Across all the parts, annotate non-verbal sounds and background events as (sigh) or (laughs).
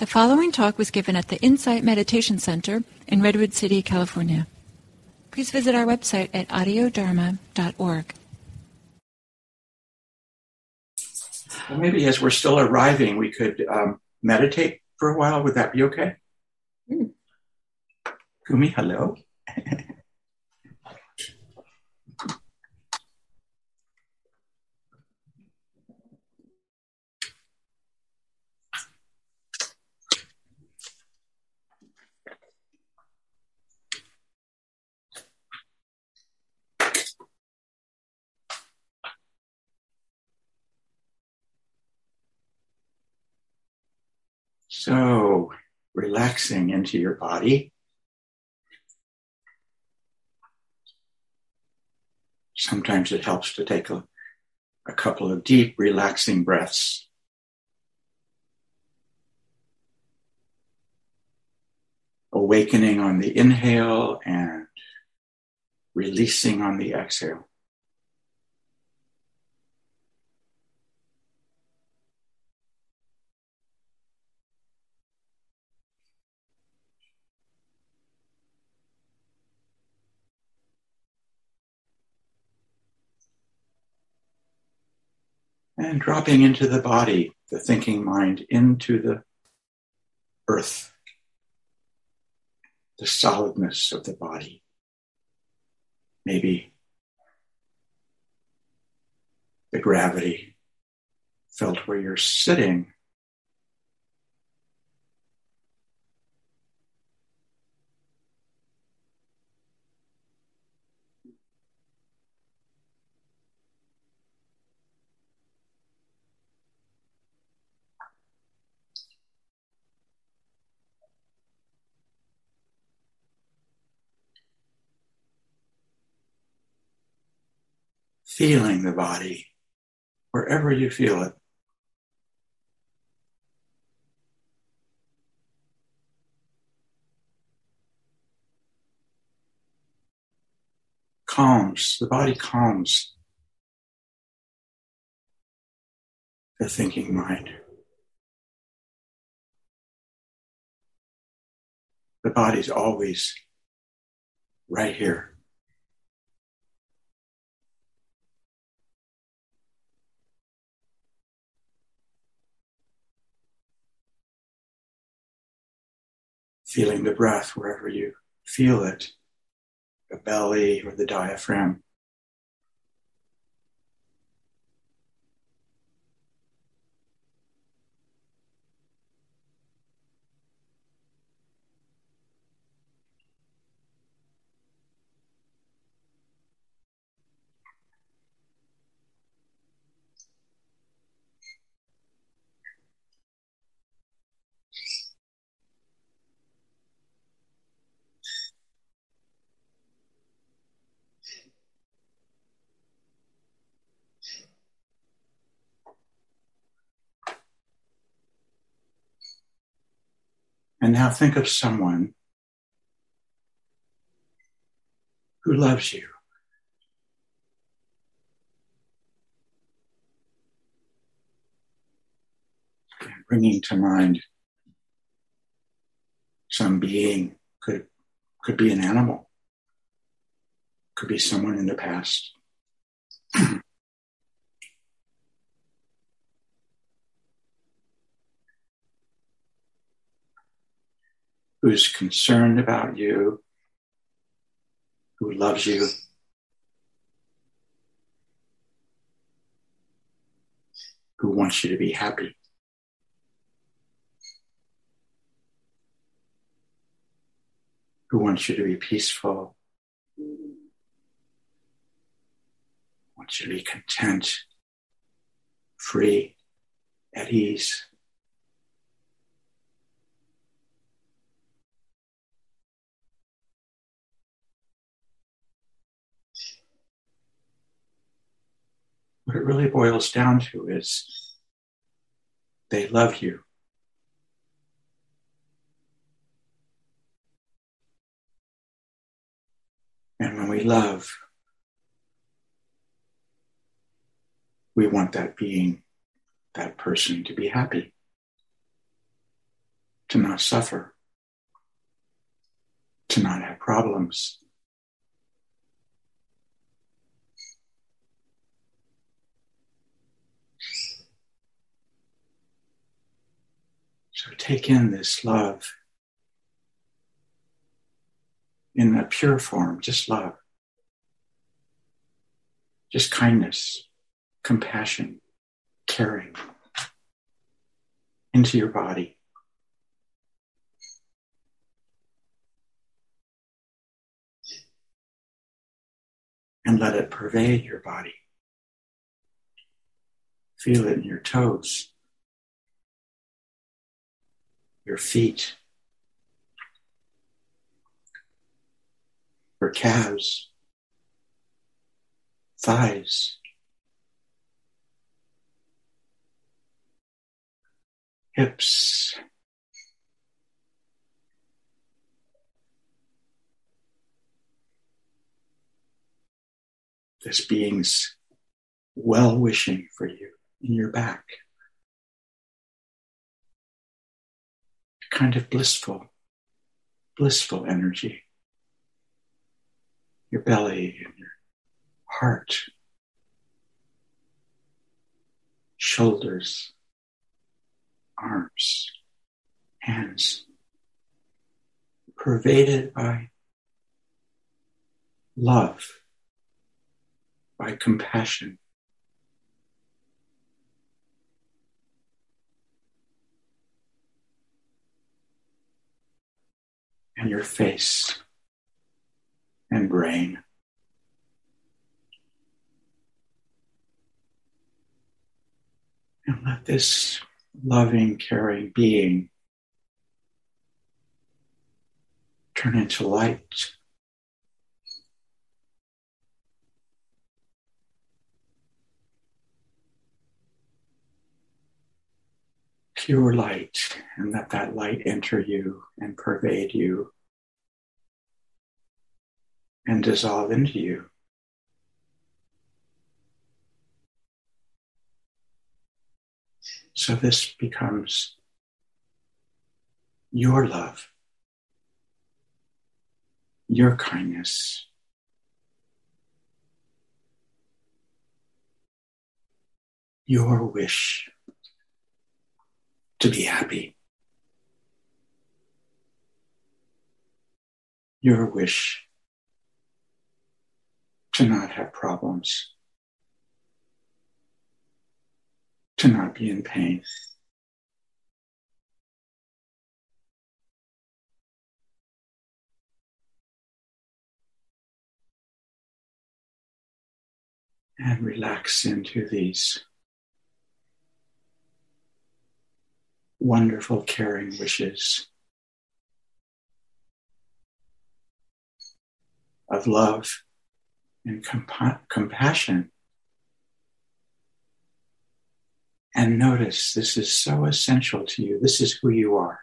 The following talk was given at the Insight Meditation Center in Redwood City, California. Please visit our website at audiodharma.org. Well, maybe as we're still arriving, we could um, meditate for a while. Would that be okay? Mm. Kumi, hello. (laughs) So, relaxing into your body. Sometimes it helps to take a, a couple of deep, relaxing breaths. Awakening on the inhale and releasing on the exhale. And dropping into the body, the thinking mind, into the earth, the solidness of the body. Maybe the gravity felt where you're sitting feeling the body wherever you feel it. Calms, the body calms the thinking mind. The body's always right here. Feeling the breath wherever you feel it, the belly or the diaphragm. And now think of someone who loves you. Bringing to mind some being could could be an animal, could be someone in the past. (clears throat) who's concerned about you, who loves you. Who wants you to be happy. Who wants you to be peaceful. Wants you to be content, free, at ease. What it really boils down to is they love you. And when we love, we want that being, that person to be happy. to not suffer, to not have problems. So take in this love in a pure form, just love, just kindness, compassion, caring into your body. And let it pervade your body. Feel it in your toes, your feet, your calves, thighs, hips. This being's well wishing for you in your back. Kind of blissful, blissful energy. Your belly and your heart, shoulders, arms, hands, pervaded by love, by compassion. And your face and brain. And let this loving, caring being turn into light. Pure light, and let that light enter you and pervade you and dissolve into you. So this becomes your love, your kindness. Your wish to be happy. Your wish to not have problems. to not be in pain. And relax into these wonderful, caring wishes of love and compa- compassion And notice this is so essential to you. This is who you are.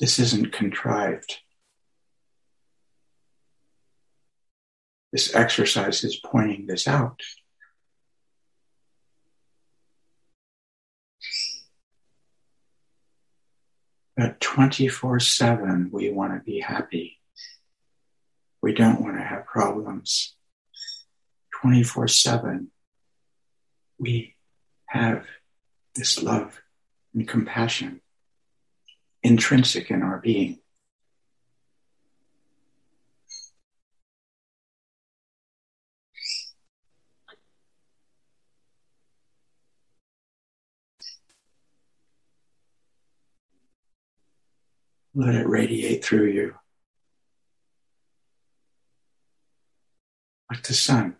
This isn't contrived. This exercise is pointing this out. But 24 7, we want to be happy. We don't want to have problems. 24 7, we have this love and compassion intrinsic in our being. Let it radiate through you like the sun.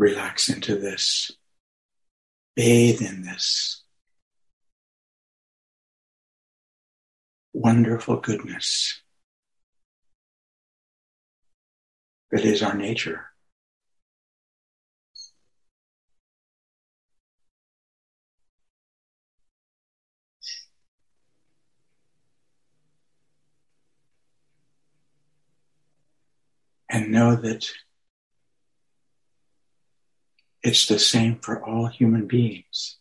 relax into this, Bathe in this wonderful goodness that is our nature. and know that it's the same for all human beings.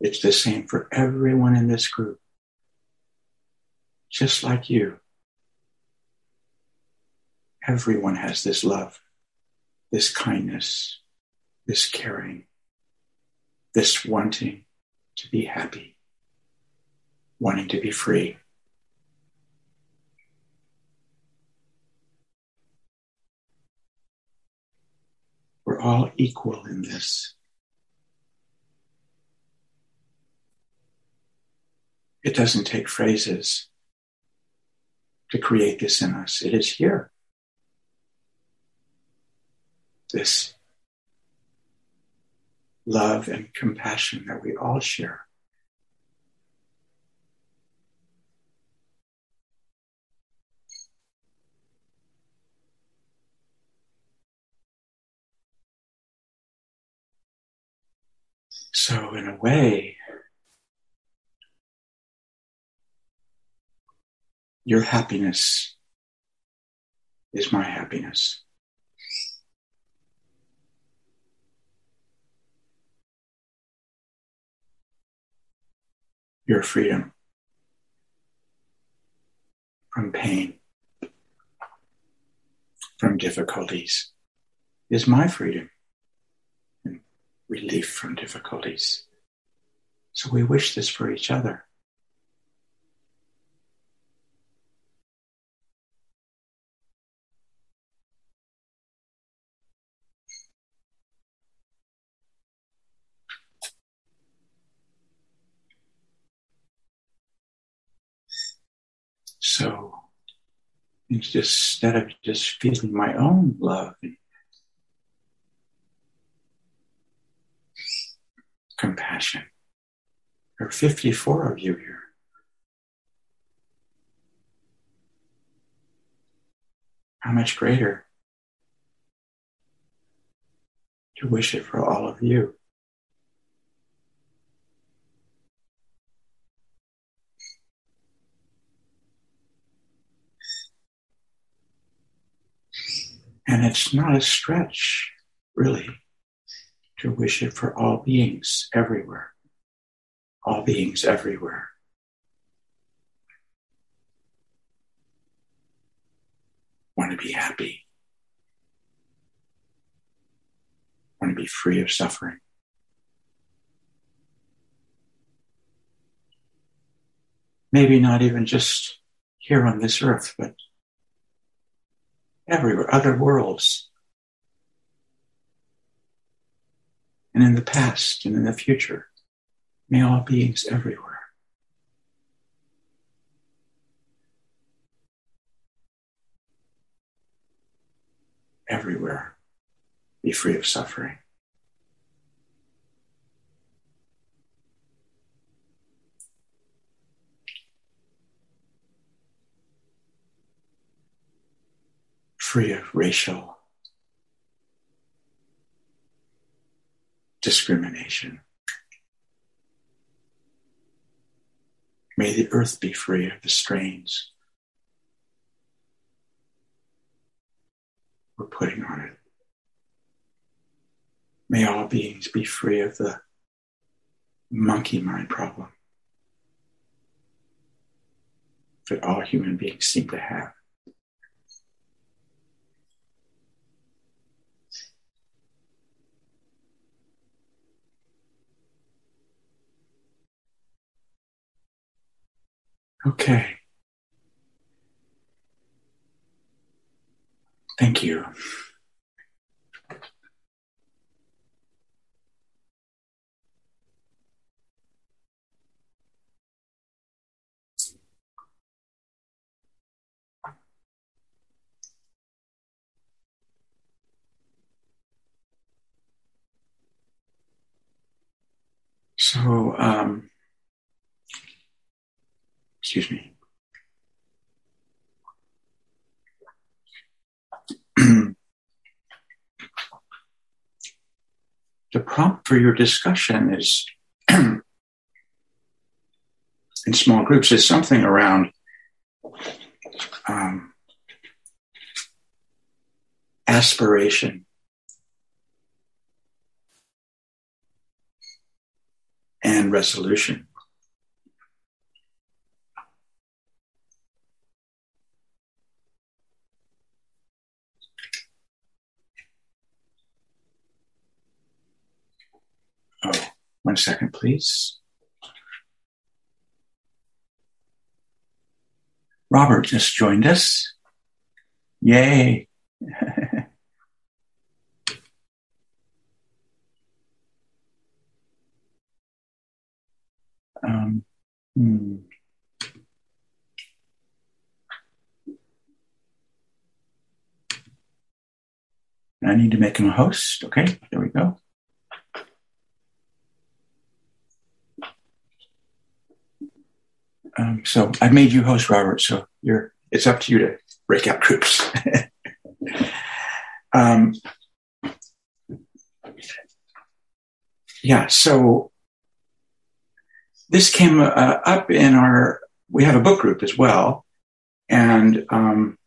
It's the same for everyone in this group. Just like you. Everyone has this love, this kindness, this caring, this wanting to be happy, wanting to be free. All equal in this. It doesn't take phrases to create this in us. It is here. This love and compassion that we all share. So, in a way, your happiness is my happiness. Your freedom from pain, from difficulties, is my freedom relief from difficulties. So we wish this for each other. So instead of just feeling my own love and compassion. There are 54 of you here. How much greater to wish it for all of you. And it's not a stretch, really to wish it for all beings everywhere. All beings everywhere. Want to be happy. Want to be free of suffering. Maybe not even just here on this earth, but everywhere, other worlds, and in the past and in the future. May all beings everywhere. Everywhere be free of suffering. Free of racial discrimination. May the earth be free of the strains we're putting on it. May all beings be free of the monkey mind problem that all human beings seem to have. Okay. Thank you. So, um, Excuse me. the prompt for your discussion is (clears throat) in small groups is something around um, aspiration and resolution. Oh, one second, please. Robert just joined us. Yay. (laughs) um, hmm. I need to make him a host. Okay, there we go. Um, so I've made you host, Robert. So you're it's up to you to break out groups. (laughs) um, yeah. So this came uh, up in our. We have a book group as well, and um,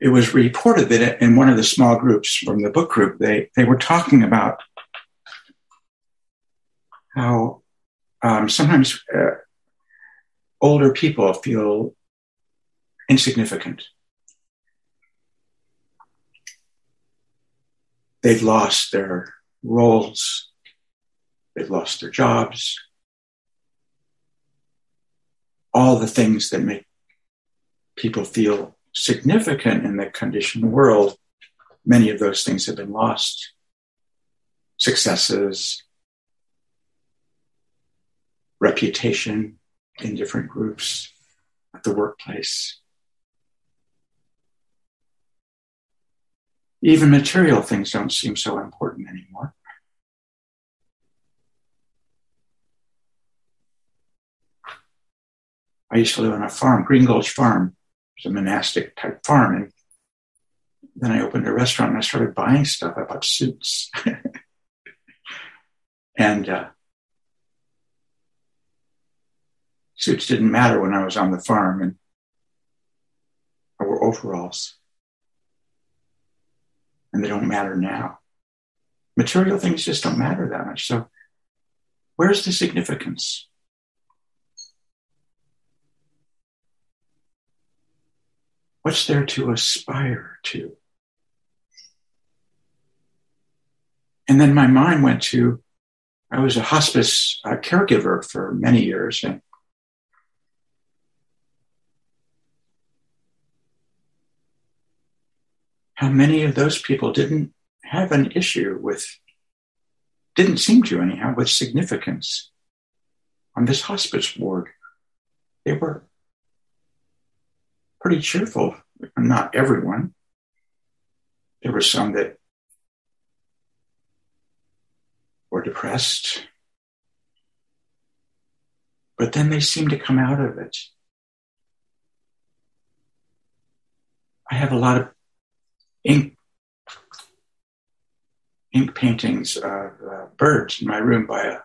it was reported that in one of the small groups from the book group, they they were talking about how um, sometimes uh, older people feel insignificant. They've lost their roles, they've lost their jobs, all the things that make people feel significant in the conditioned world, many of those things have been lost. Successes, reputation in different groups at the workplace. Even material things don't seem so important anymore. I used to live on a farm, Green Gulch Farm. It was a monastic type farm. And then I opened a restaurant and I started buying stuff. I bought suits. (laughs) and uh, suits didn't matter when I was on the farm and I wore overalls. And they don't matter now. Material things just don't matter that much. So where's the significance? What's there to aspire to? And then my mind went to I was a hospice caregiver for many years, and how many of those people didn't have an issue with, didn't seem to anyhow, with significance on this hospice ward. They were pretty cheerful, not everyone. There were some that were depressed, but then they seemed to come out of it. I have a lot of ink ink paintings of uh, birds in my room by a,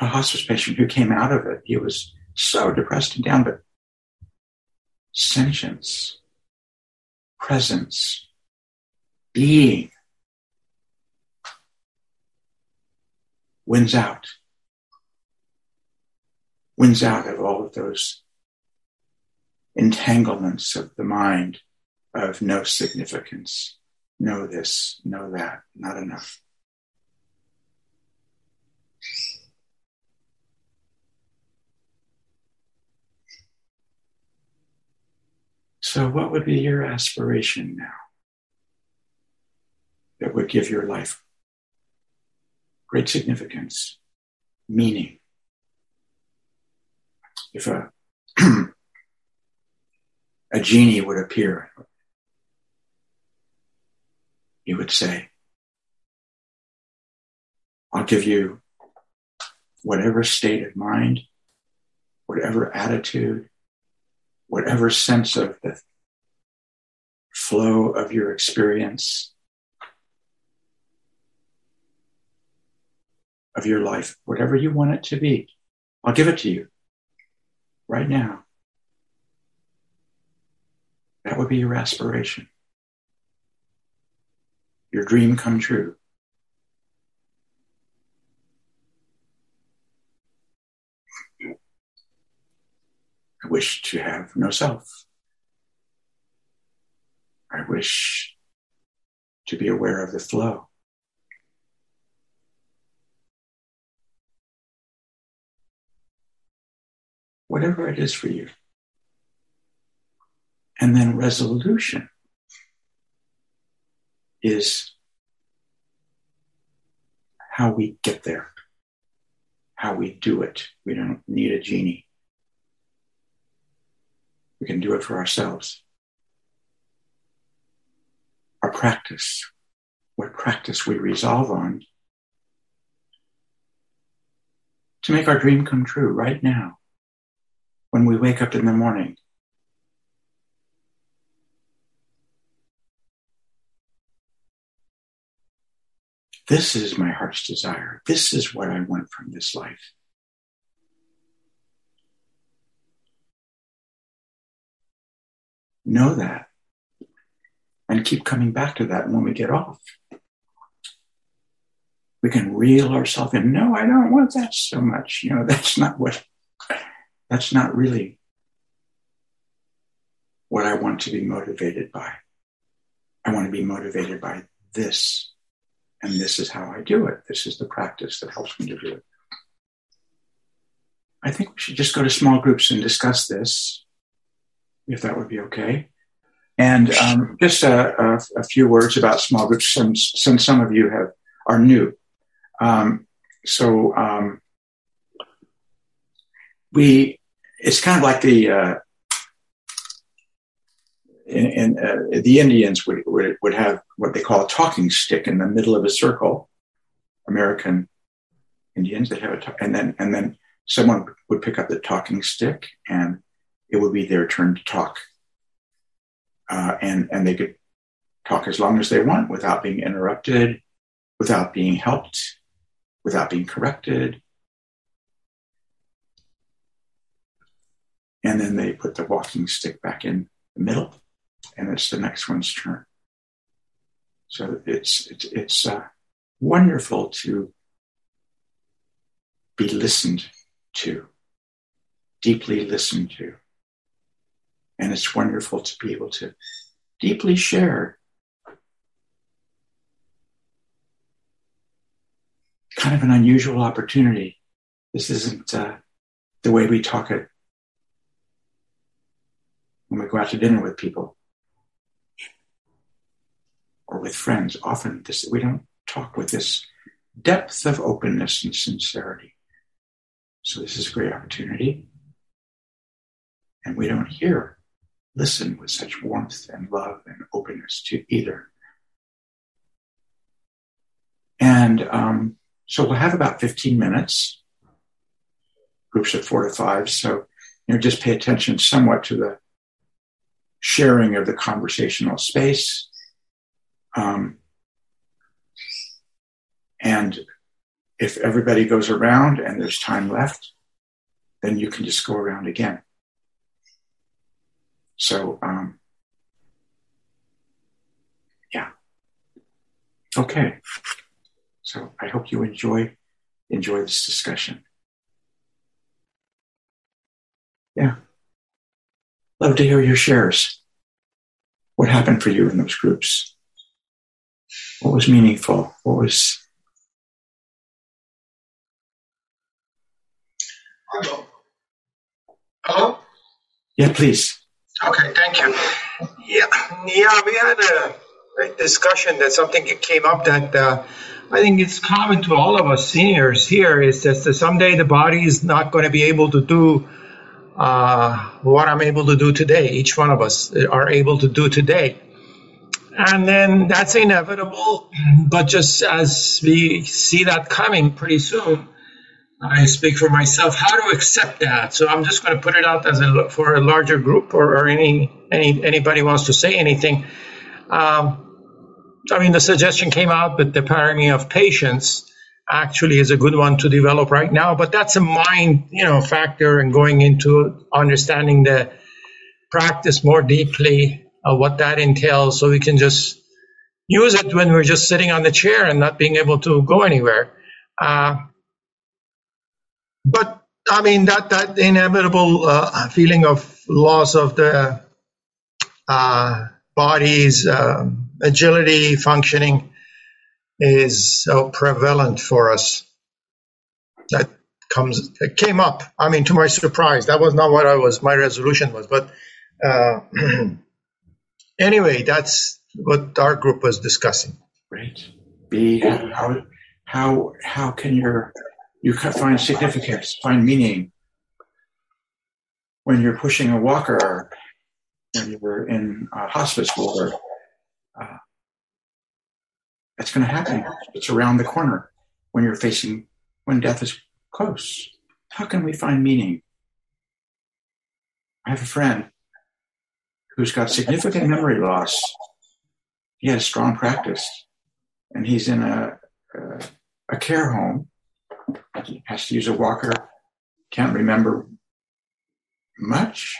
a hospice patient who came out of it. He was so depressed and down, but sentience, presence, being wins out. Wins out of all of those entanglements of the mind of no significance, know this, know that, not enough. So, what would be your aspiration now that would give your life great significance, meaning? If a (clears throat) a genie would appear. He would say, I'll give you whatever state of mind, whatever attitude, whatever sense of the flow of your experience, of your life, whatever you want it to be. I'll give it to you right now. That would be your aspiration. Your dream come true. I wish to have no self. I wish to be aware of the flow. Whatever it is for you. And then resolution is how we get there, how we do it. We don't need a genie. We can do it for ourselves. Our practice, what practice we resolve on to make our dream come true right now. When we wake up in the morning, This is my heart's desire. This is what I want from this life. Know that and keep coming back to that when we get off. We can reel ourselves in. No, I don't want that so much. You know, that's not what, that's not really what I want to be motivated by. I want to be motivated by this and this is how I do it. This is the practice that helps me to do it. I think we should just go to small groups and discuss this, if that would be okay. And um, just a, a, a, few words about small groups, since, since some of you have are new. Um, so um, we, it's kind of like the uh, and, uh, the Indians would, would, would have what they call a talking stick in the middle of a circle. American Indians that have a and then and then someone would pick up the talking stick and it would be their turn to talk. Uh, and and they could talk as long as they want without being interrupted, without being helped, without being corrected. And then they put the walking stick back in the middle and it's the next one's turn. So it's it's, it's uh, wonderful to be listened to, deeply listened to, and it's wonderful to be able to deeply share. Kind of an unusual opportunity. This isn't uh, the way we talk it when we go out to dinner with people or with friends, often this, we don't talk with this depth of openness and sincerity. So this is a great opportunity. And we don't hear, listen with such warmth and love and openness to either. And um, so we'll have about 15 minutes, groups of four to five. So, you know, just pay attention somewhat to the sharing of the conversational space um, and if everybody goes around and there's time left, then you can just go around again. So, um, yeah. Okay. So I hope you enjoy enjoy this discussion. Yeah. Love to hear your shares. What happened for you in those groups? What was meaningful? What was. Hello. Yeah, please. Okay, thank you. Yeah, yeah, we had a, a discussion that something came up that uh, I think it's common to all of us seniors here is that someday the body is not going to be able to do uh, what I'm able to do today. Each one of us are able to do today and then that's inevitable. But just as we see that coming pretty soon, I speak for myself. How to accept that? So I'm just going to put it out as a for a larger group, or, or any any anybody wants to say anything. Um, I mean, the suggestion came out that the parami of patience actually is a good one to develop right now, but that's a mind, you know, factor and going into understanding the practice more deeply uh, what that entails, so we can just use it when we're just sitting on the chair and not being able to go anywhere. Uh, but I mean that that inevitable uh, feeling of loss of the uh, body's um, agility, functioning is so prevalent for us. That comes it came up. I mean, to my surprise, that was not what I was. My resolution was, but uh, (clears throat) anyway, that's what our group was discussing. Right. B. How how how can your you find significance, find meaning when you're pushing a walker, when you're in a hospice ward. Uh, that's going to happen. It's around the corner when you're facing when death is close. How can we find meaning? I have a friend who's got significant memory loss. He has strong practice, and he's in a, a, a care home he has to use a walker. Can't remember much,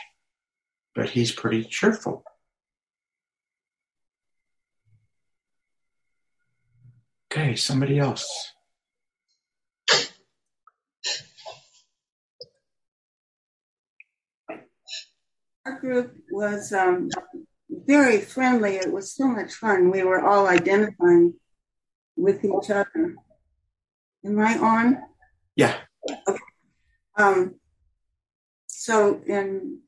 but he's pretty cheerful. Okay, somebody else. Our group was um, very friendly. It was so much fun. We were all identifying with each other. Am I on? Yeah. Okay. Um, so in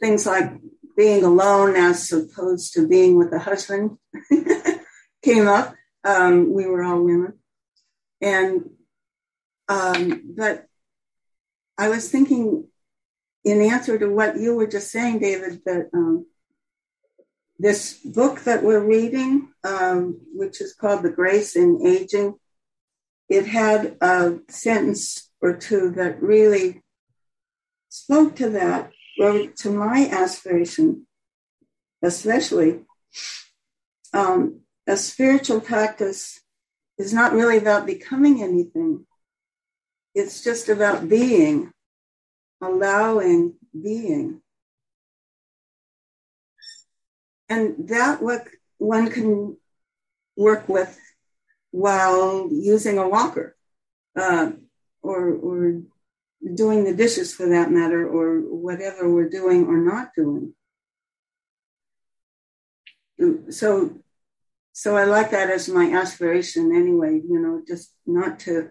things like being alone as opposed to being with a husband (laughs) came up. Um, we were all women. And, um, but I was thinking in answer to what you were just saying, David, that, um, this book that we're reading, um, which is called The Grace in Aging, it had a sentence or two that really spoke to that, or to my aspiration, especially. Um, a spiritual practice is not really about becoming anything. It's just about being, allowing being. And that what one can work with while using a walker uh, or, or doing the dishes for that matter, or whatever we're doing or not doing. So, so I like that as my aspiration anyway, you know, just not to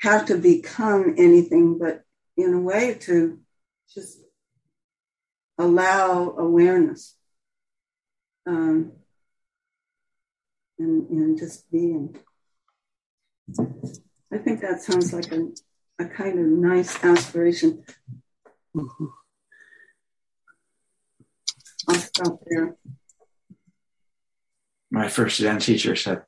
have to become anything, but in a way to just allow awareness. Um, and, and just being. I think that sounds like a, a kind of nice aspiration. Mm-hmm. I'll stop there. My first Zen teacher said,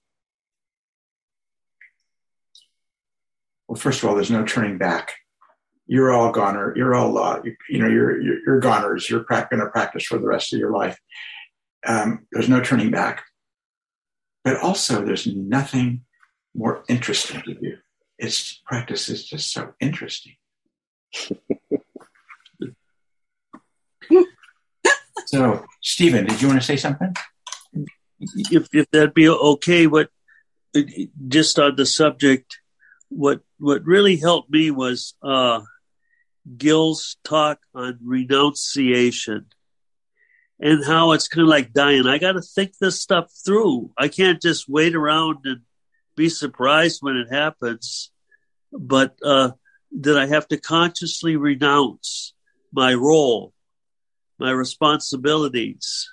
well, first of all, there's no turning back. You're all goner. You're all, uh, you, you, know, you're, you're, you're goners. You're pra- going to practice for the rest of your life. Um, there's no turning back. But also, there's nothing more interesting to do. Its practice is just so interesting. (laughs) so, Stephen, did you want to say something? If, if that'd be okay, what just on the subject, what what really helped me was uh, Gil's talk on renunciation and how it's kind of like dying. I got to think this stuff through. I can't just wait around and be surprised when it happens. But uh, that I have to consciously renounce my role, my responsibilities,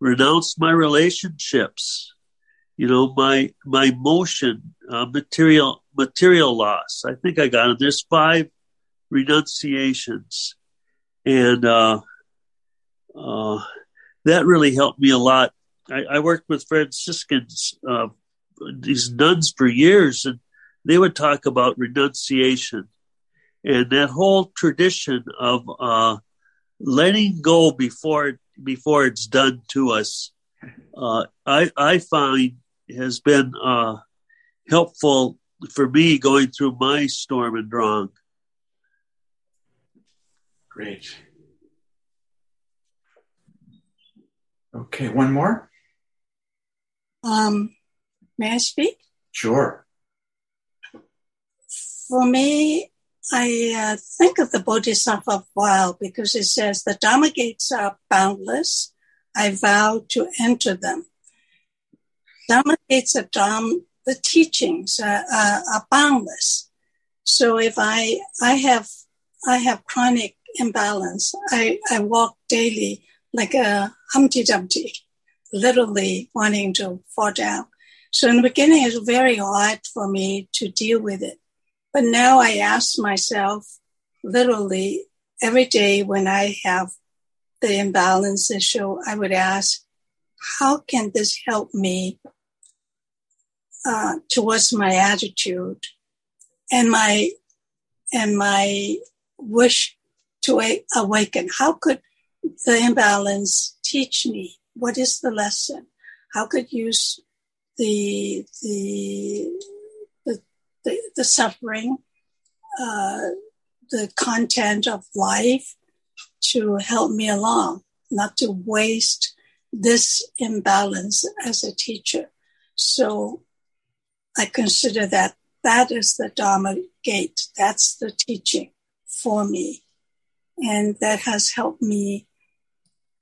renounce my relationships, you know, my my motion, uh, material material loss. I think I got it. There's five renunciations, and uh, uh, that really helped me a lot. I, I worked with Franciscans, uh, these nuns for years, and they would talk about renunciation and that whole tradition of uh, letting go before before it's done to us. Uh, I I find has been uh, helpful for me going through my storm and drang. Great. Okay, one more? Um, may I speak? Sure. For me, I uh, think of the Bodhisattva vow because it says the Dharma gates are boundless. I vow to enter them. Dharma gates are Dharma, the teachings are, are, are boundless. So if I I have I have chronic imbalance, I, I walk daily like a Humpty Dumpty, literally wanting to fall down. So in the beginning, it was very hard for me to deal with it. But now I ask myself, literally every day when I have the imbalance issue, I would ask, how can this help me uh, towards my attitude and my and my wish to awaken? How could the imbalance teach me? What is the lesson? How could use the the the, the, the suffering, uh, the content of life to help me along, not to waste this imbalance as a teacher. So I consider that that is the Dharma gate. That's the teaching for me. And that has helped me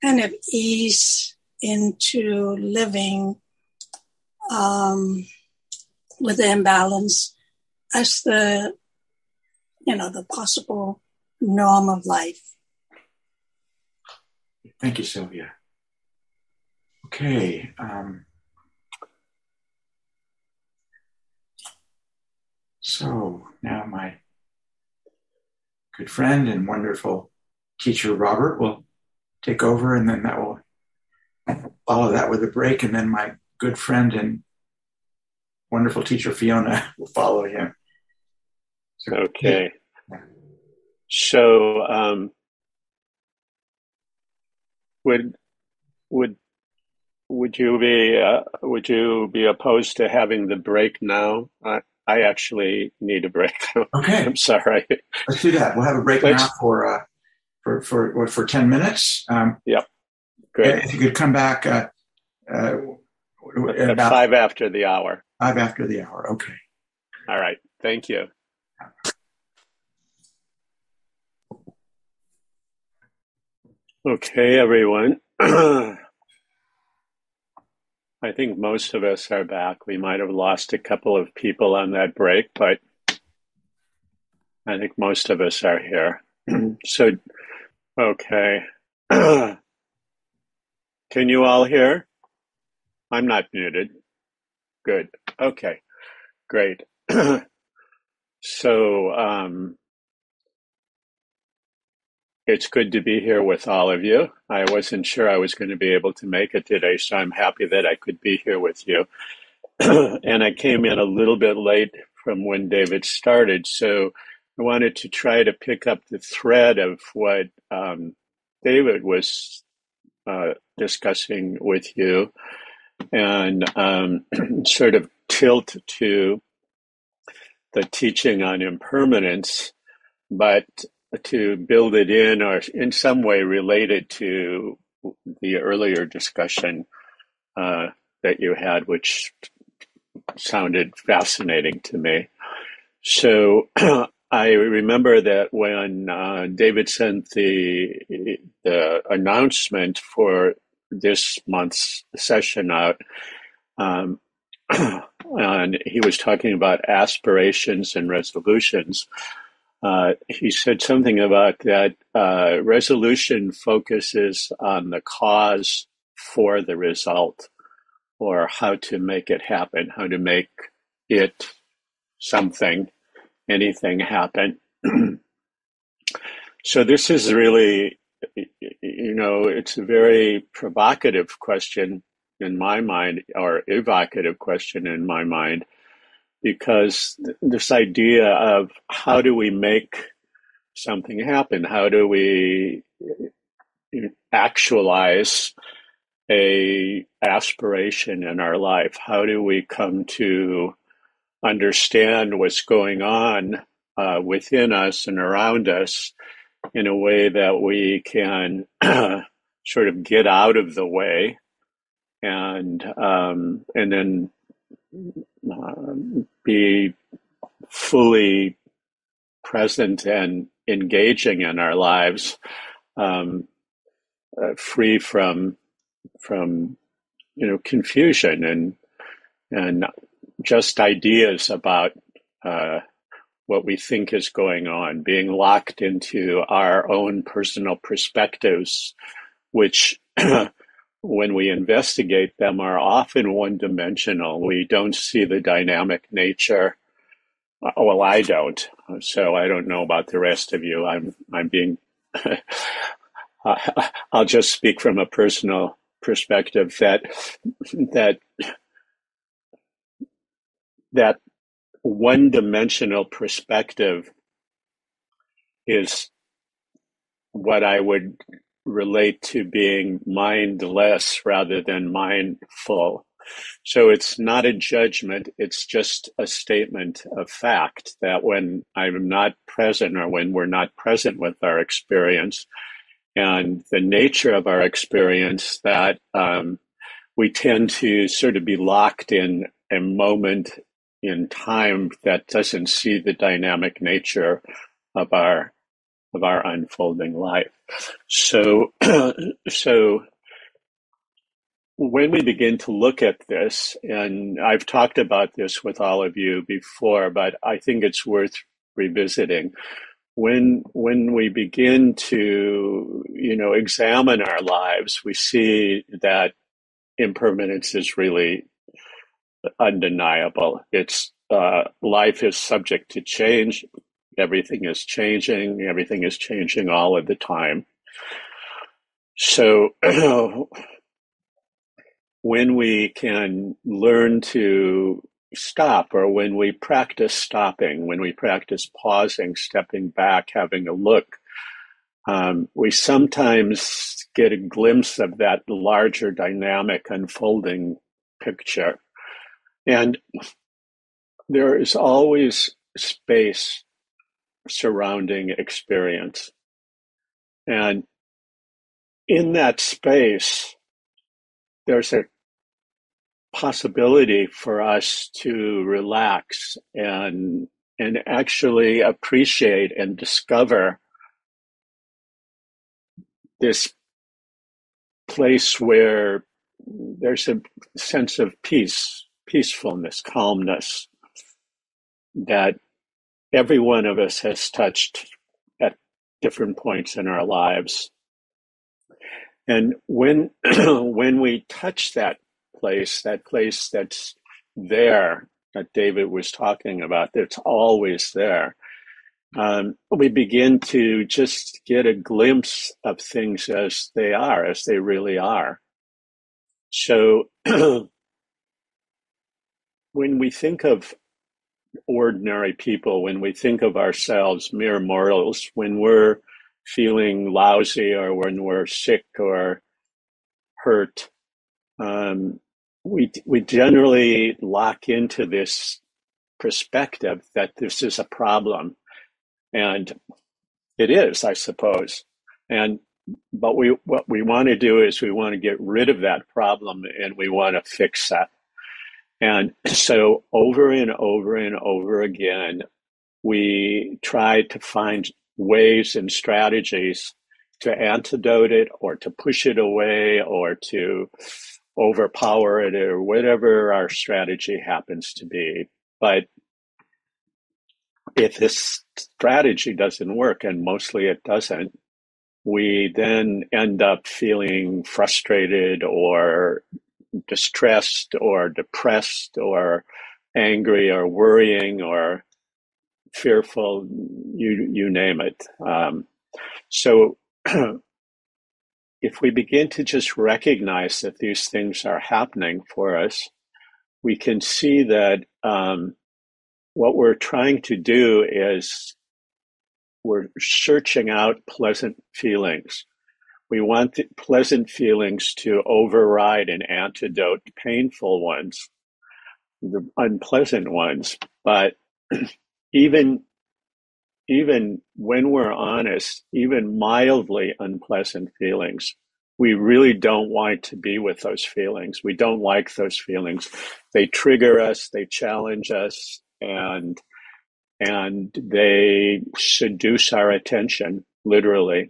kind of ease into living um, with the imbalance as the, you know, the possible norm of life. Thank you, Sylvia. Okay. Um, so now my good friend and wonderful teacher Robert will take over, and then that will follow that with a break, and then my good friend and wonderful teacher Fiona (laughs) will follow him. So, okay. So, um, would would would you be uh, would you be opposed to having the break now? I I actually need a break. (laughs) Okay, I'm sorry. Let's do that. We'll have a break Let's, now for uh, for for for ten minutes. Um, yep. Good. If you could come back uh, uh, at five after the hour. Five after the hour. Okay. All right. Thank you. Okay, everyone. (clears throat) I think most of us are back. We might have lost a couple of people on that break, but I think most of us are here. (clears throat) so, okay. (clears throat) Can you all hear? I'm not muted. Good. Okay. Great. (clears throat) so, um, it's good to be here with all of you. I wasn't sure I was going to be able to make it today, so I'm happy that I could be here with you. (clears throat) and I came in a little bit late from when David started, so I wanted to try to pick up the thread of what um, David was uh, discussing with you and um, (clears throat) sort of tilt to the teaching on impermanence, but to build it in or in some way related to the earlier discussion uh, that you had, which sounded fascinating to me. So (clears throat) I remember that when uh, David sent the the announcement for this month's session out, um, (clears throat) and he was talking about aspirations and resolutions. Uh, he said something about that uh, resolution focuses on the cause for the result or how to make it happen, how to make it something, anything happen. (clears throat) so this is really, you know, it's a very provocative question in my mind, or evocative question in my mind, because this idea of how do we make something happen? How do we actualize a aspiration in our life? How do we come to understand what's going on uh, within us and around us in a way that we can (clears throat) sort of get out of the way and um, and then uh, be fully present and engaging in our lives, um, uh, free from from you know confusion and and just ideas about uh, what we think is going on, being locked into our own personal perspectives, which (clears throat) when we investigate them are often one dimensional. We don't see the dynamic nature. Uh, well, I don't. So I don't know about the rest of you. I'm, I'm being, (laughs) I'll just speak from a personal perspective that, that, that one dimensional perspective is what I would relate to being mindless rather than mindful. So it's not a judgment, it's just a statement of fact that when I'm not present or when we're not present with our experience and the nature of our experience, that um, we tend to sort of be locked in a moment in time that doesn't see the dynamic nature of our of our unfolding life. So, (clears throat) so when we begin to look at this, and I've talked about this with all of you before, but I think it's worth revisiting. When when we begin to you know examine our lives, we see that impermanence is really undeniable. It's uh, life is subject to change. Everything is changing. Everything is changing all of the time. So (clears throat) when we can learn to stop or when we practice stopping, when we practice pausing, stepping back, having a look, um, we sometimes get a glimpse of that larger dynamic unfolding picture. And there is always space surrounding experience. And in that space, there's a possibility for us to relax and and actually appreciate and discover this place where there's a sense of peace, peacefulness, calmness that every one of us has touched at different points in our lives. And when (clears throat) when we touch that place, that place that's there that David was talking about, that's always there, um, we begin to just get a glimpse of things as they are, as they really are. So (clears throat) when we think of ordinary people, when we think of ourselves mere mortals, when we're feeling lousy or when we're sick or hurt, um, we we generally lock into this perspective that this is a problem, and it is, I suppose. And but we what we want to do is we want to get rid of that problem and we want to fix that. And so over and over and over again, we try to find ways and strategies to antidote it or to push it away or to overpower it or whatever our strategy happens to be. But if this strategy doesn't work, and mostly it doesn't, we then end up feeling frustrated or distressed or depressed or angry or worrying or fearful, you you name it. Um, so (clears throat) if we begin to just recognize that these things are happening for us, we can see that um, what we're trying to do is we're searching out pleasant feelings. We want pleasant feelings to override and antidote painful ones, the unpleasant ones. But (clears throat) even even when we're honest, even mildly unpleasant feelings we really don't want to be with those feelings. We don't like those feelings. They trigger us, they challenge us, and and they seduce our attention, literally.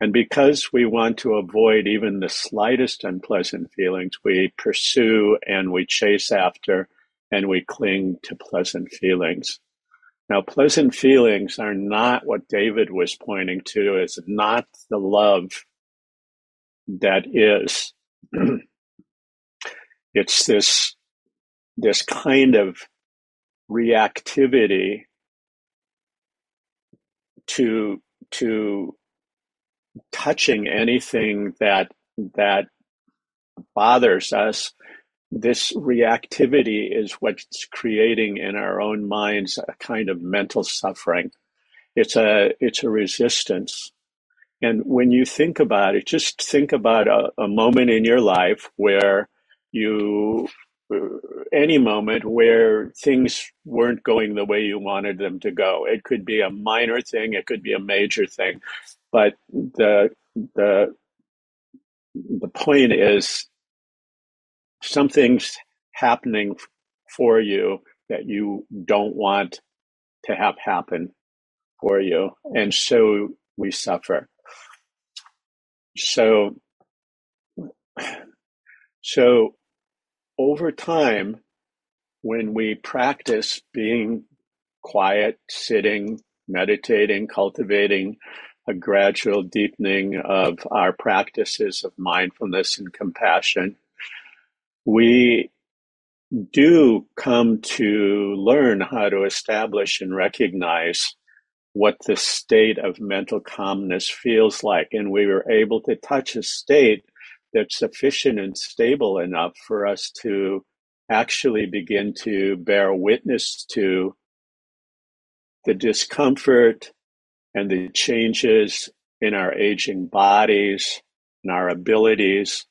And because we want to avoid even the slightest unpleasant feelings, we pursue and we chase after and we cling to pleasant feelings. Now, pleasant feelings are not what David was pointing to as not the love that is. (clears throat) it's this, this kind of reactivity to, to touching anything that, that bothers us this reactivity is what's creating in our own minds a kind of mental suffering. It's a it's a resistance. And when you think about it, just think about a, a moment in your life where you uh, any moment where things weren't going the way you wanted them to go. It could be a minor thing, it could be a major thing, but the the the point is something's happening for you that you don't want to have happen for you. And so we suffer. So, so over time, when we practice being quiet, sitting, meditating, cultivating a gradual deepening of our practices of mindfulness and compassion, we do come to learn how to establish and recognize what the state of mental calmness feels like. And we were able to touch a state that's sufficient and stable enough for us to actually begin to bear witness to the discomfort and the changes in our aging bodies and our abilities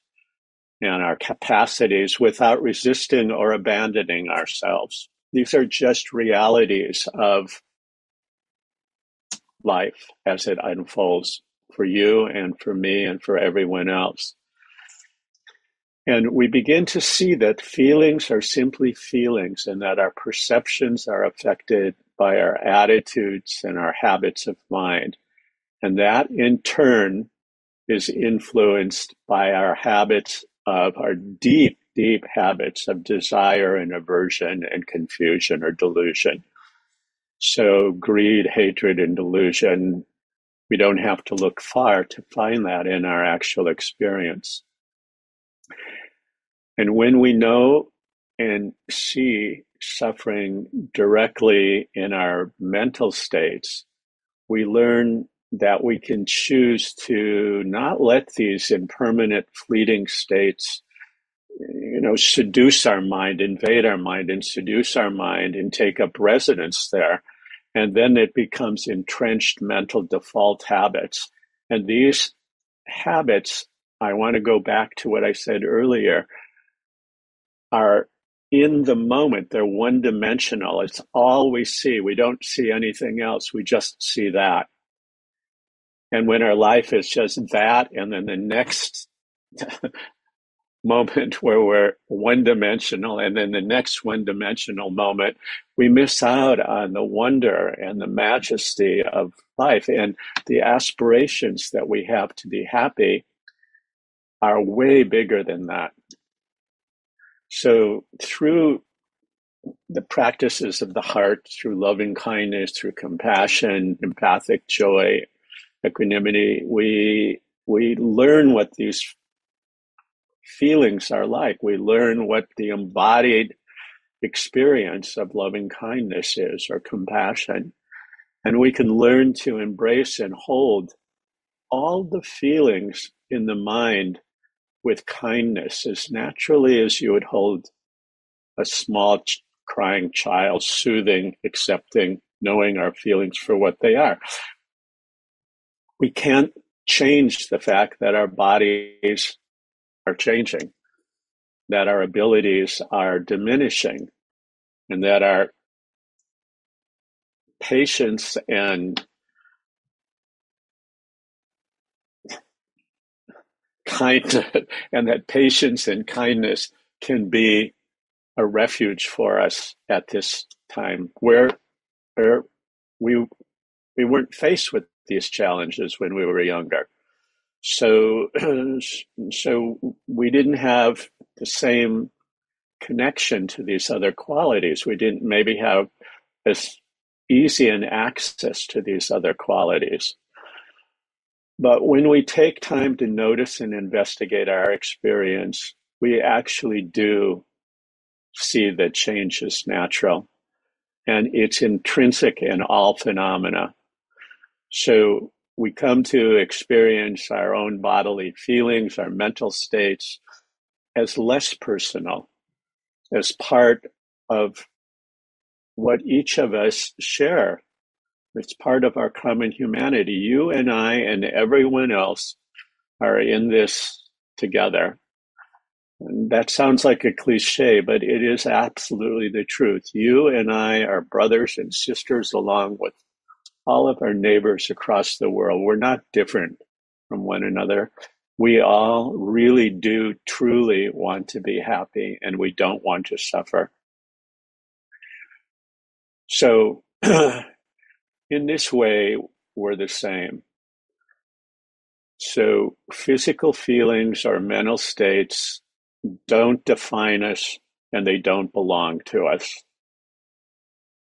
and our capacities without resisting or abandoning ourselves. These are just realities of life as it unfolds for you and for me and for everyone else. And we begin to see that feelings are simply feelings and that our perceptions are affected by our attitudes and our habits of mind. And that in turn is influenced by our habits of our deep, deep habits of desire and aversion and confusion or delusion. So, greed, hatred, and delusion, we don't have to look far to find that in our actual experience. And when we know and see suffering directly in our mental states, we learn that we can choose to not let these impermanent, fleeting states, you know, seduce our mind, invade our mind, and seduce our mind and take up residence there. And then it becomes entrenched mental default habits. And these habits, I want to go back to what I said earlier, are in the moment. They're one dimensional. It's all we see. We don't see anything else. We just see that. And when our life is just that, and then the next (laughs) moment where we're one dimensional, and then the next one dimensional moment, we miss out on the wonder and the majesty of life. And the aspirations that we have to be happy are way bigger than that. So, through the practices of the heart, through loving kindness, through compassion, empathic joy, equanimity, we we learn what these feelings are like. We learn what the embodied experience of loving kindness is or compassion. And we can learn to embrace and hold all the feelings in the mind with kindness as naturally as you would hold a small ch- crying child, soothing, accepting, knowing our feelings for what they are. We can't change the fact that our bodies are changing, that our abilities are diminishing, and that our patience and kindness (laughs) and that patience and kindness can be a refuge for us at this time where, where we we weren't faced with these challenges when we were younger. So (clears throat) so we didn't have the same connection to these other qualities. We didn't maybe have as easy an access to these other qualities. But when we take time to notice and investigate our experience, we actually do see that change is natural and it's intrinsic in all phenomena. So we come to experience our own bodily feelings, our mental states as less personal, as part of what each of us share it's part of our common humanity. You and I and everyone else are in this together. And that sounds like a cliche, but it is absolutely the truth. You and I are brothers and sisters along with all of our neighbors across the world. We're not different from one another. We all really do truly want to be happy and we don't want to suffer. So (clears throat) in this way we're the same. So physical feelings or mental states don't define us and they don't belong to us.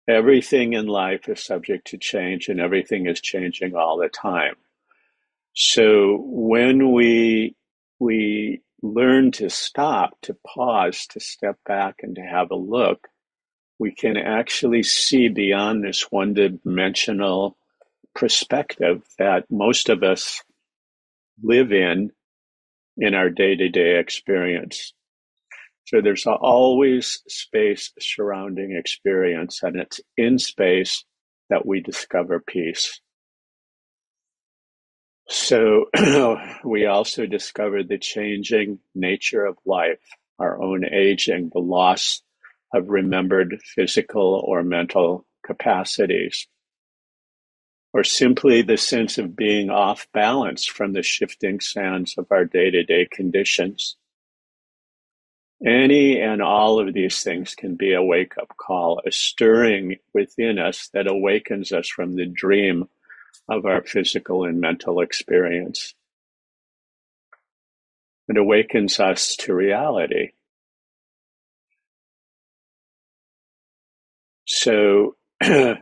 Everything in life is subject to change and everything is changing all the time. So when we we learn to stop, to pause, to step back and to have a look, we can actually see beyond this one dimensional perspective that most of us live in in our day to day experience. So there's always space surrounding experience, and it's in space that we discover peace. So (clears throat) we also discover the changing nature of life, our own aging, the loss of remembered physical or mental capacities, or simply the sense of being off balance from the shifting sands of our day to day conditions. Any and all of these things can be a wake up call, a stirring within us that awakens us from the dream of our physical and mental experience. It awakens us to reality. So, (clears throat)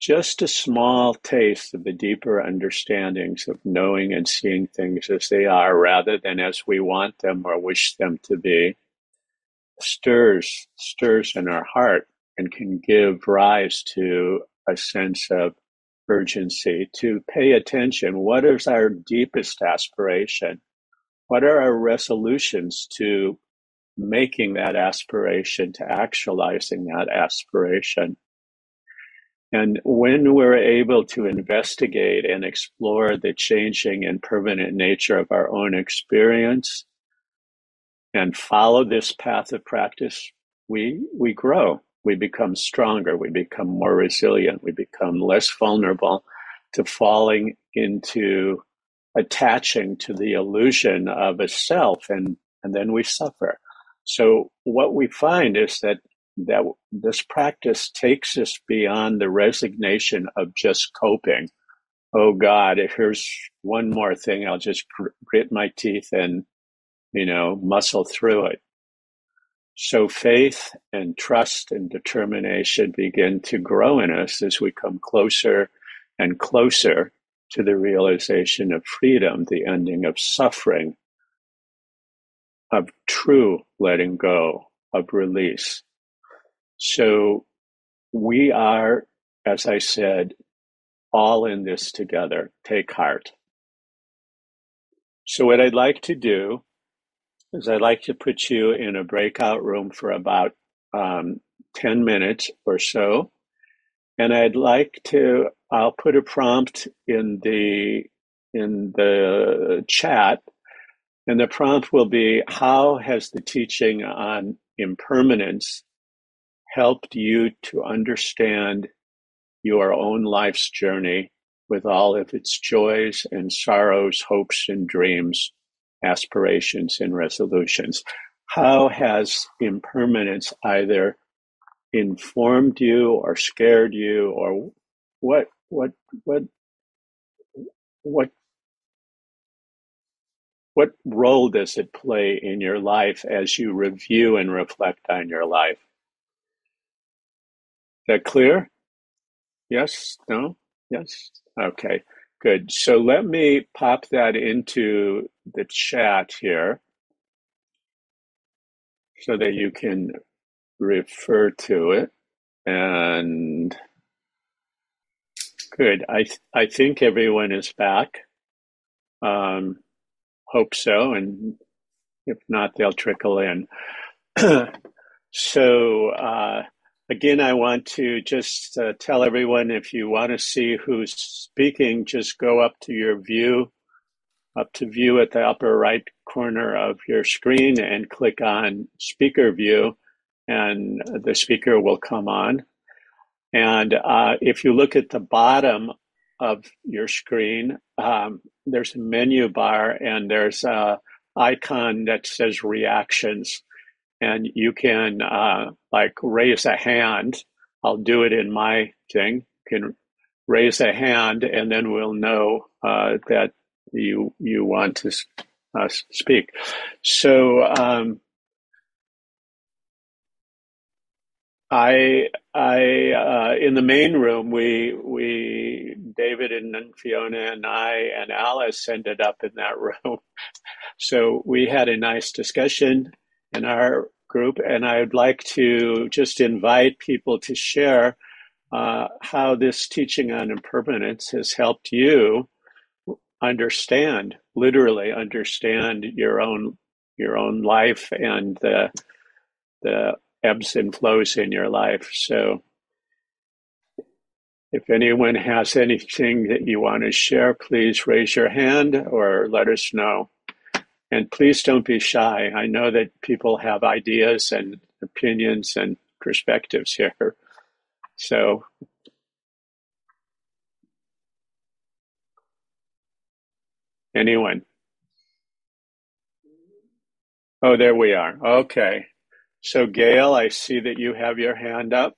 just a small taste of the deeper understandings of knowing and seeing things as they are rather than as we want them or wish them to be stirs stirs in our heart and can give rise to a sense of urgency to pay attention. What is our deepest aspiration? What are our resolutions to making that aspiration to actualizing that aspiration. And when we're able to investigate and explore the changing and permanent nature of our own experience and follow this path of practice, we, we grow. We become stronger. We become more resilient. We become less vulnerable to falling into attaching to the illusion of a self and, and then we suffer. So what we find is that that this practice takes us beyond the resignation of just coping. Oh God, if here's one more thing, I'll just grit my teeth and, you know, muscle through it. So faith and trust and determination begin to grow in us as we come closer and closer to the realization of freedom, the ending of suffering, of true letting go, of release. So we are, as I said, all in this together. Take heart. So what I'd like to do is I'd like to put you in a breakout room for about um, 10 minutes or so. And I'd like to, I'll put a prompt in the, in the chat and the prompt will be How has the teaching on impermanence helped you to understand your own life's journey with all of its joys and sorrows, hopes and dreams aspirations and resolutions. How has impermanence either informed you or scared you or what what what what what role does it play in your life as you review and reflect on your life? Is that clear? Yes? No? Yes? Okay, good. So let me pop that into the chat here so that you can refer to it. And good. I th- I think everyone is back. Um, hope so, and if not, they'll trickle in. (clears throat) so uh, again, I want to just uh, tell everyone if you want to see who's speaking, just go up to your view, up to view at the upper right corner of your screen, and click on Speaker View and the speaker will come on. And uh, if you look at the bottom of your screen, um, there's a menu bar and there's a icon that says reactions. And you can uh, like raise a hand. I'll do it in my thing. You can raise a hand and then we'll know uh, that you you want to uh, speak. So um, I, I, uh, in the main room, we, we, David and Fiona and I and Alice ended up in that (laughs) room. so we had a nice discussion in our group, and I'd like to just invite people to share uh, how this teaching on impermanence has helped you understand, literally understand your own your own life and the the ebbs and flows in your life. So if anyone has anything that you want to share, please raise your hand or let us know. And please don't be shy. I know that people have ideas and opinions and perspectives here. So anyone? Oh, there we are. Okay. So Gail, I see that you have your hand up.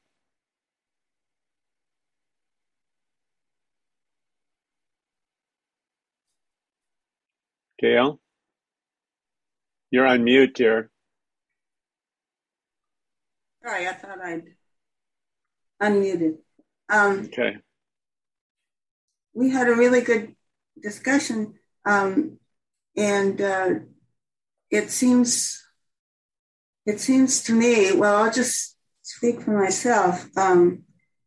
Gail? You're on mute, dear. Sorry, I thought I'd unmuted. Um, okay. We had a really good discussion, um, and uh, it seems it seems to me, well, I'll just speak for myself. Um,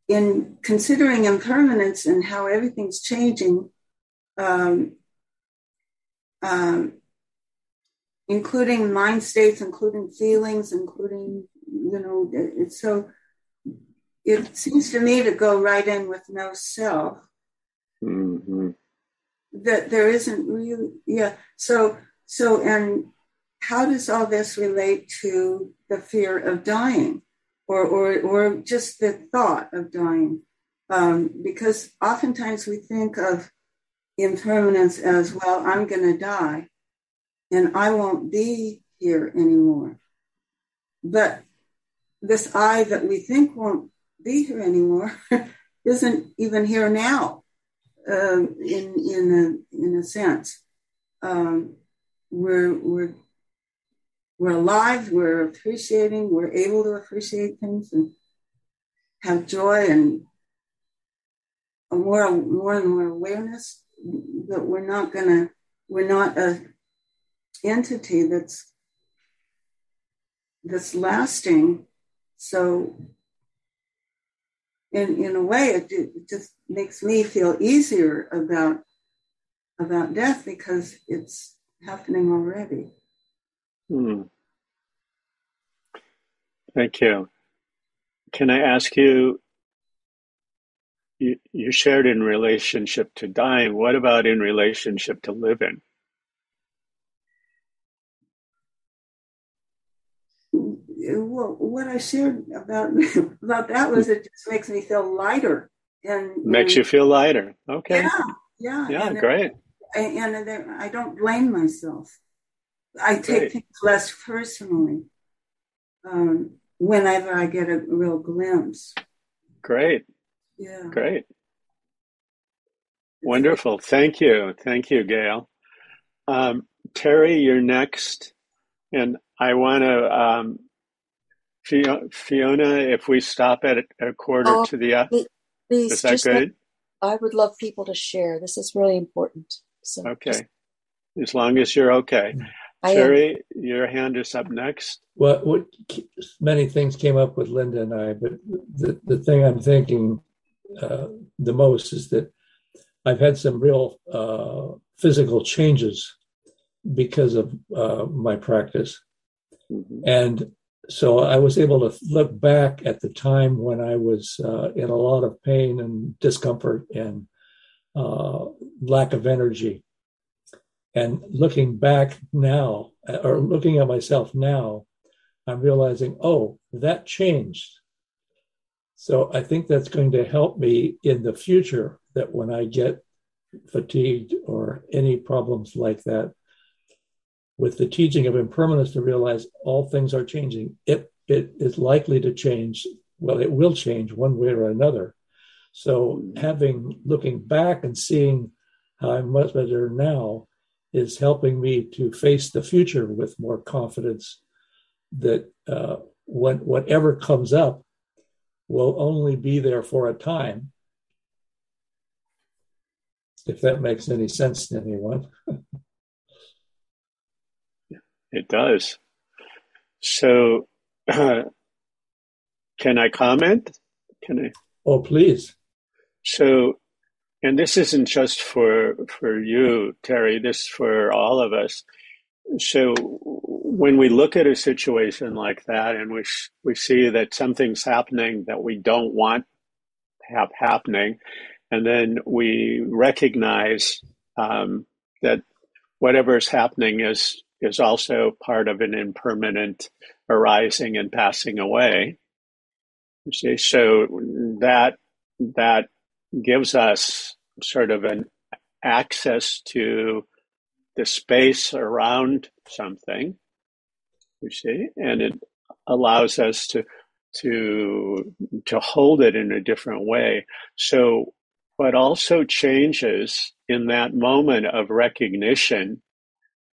in considering impermanence and how everything's changing, um, um, including mind states, including feelings, including, you know, it's so, it seems to me to go right in with no self. Mm-hmm. That there isn't really, yeah. So, so, and how does all this relate to the fear of dying or, or, or just the thought of dying? Um, because oftentimes we think of impermanence as, well, I'm going to die and I won't be here anymore. But this I that we think won't be here anymore (laughs) isn't even here now, um, in in a in a sense. Um, we're we're we're alive, we're appreciating, we're able to appreciate things and have joy and more, more and more awareness that we're not gonna, we're not a entity that's that's lasting. So, in in a way, it, it just makes me feel easier about about death because it's happening already. Hmm. Thank you. Can I ask you, you, you shared in relationship to dying. What about in relationship to living? Well, what I shared about (laughs) about that was it just makes me feel lighter and makes and, you feel lighter. Okay. Yeah, yeah, yeah, and great. and, and I don't blame myself I take Great. things less personally um, whenever I get a real glimpse. Great, Yeah. great. Wonderful. Thank you. Thank you, Gail. Um, Terry, you're next. And I want to, um, Fiona, if we stop at a quarter Oh, to the, uh, Please, is that just let- good? I would love people to share. This is really important. So just- Okay. As long as you're okay. I. Terry, your hand is up next. Well, what many things came up with Linda and I, but the, the thing I'm thinking uh, the most is that I've had some real uh, physical changes because of uh, my practice. Mhm. And so I was able to look back at the time when I was uh, in a lot of pain and discomfort and uh, lack of energy. And looking back now, uh, or looking at myself now, I'm realizing, oh, that changed. So I think that's going to help me in the future that when I get fatigued or any problems like that, with the teaching of impermanence to realize all things are changing. It it is likely to change. Well, it will change one way or another. So having looking back and seeing how I'm much better now is helping me to face the future with more confidence that uh, when whatever comes up will only be there for a time. If that makes any sense to anyone. (laughs) It does. So, (clears throat) can I comment? Can I? Oh, please. So, and this isn't just for for you, Terry. This is for all of us. So, when we look at a situation like that, and we we see that something's happening that we don't want have happening, and then we recognize um, that whatever is happening is is also part of an impermanent arising and passing away. You see, so that that gives us sort of an access to the space around something. You see, and it allows us to to to hold it in a different way. So, what also changes in that moment of recognition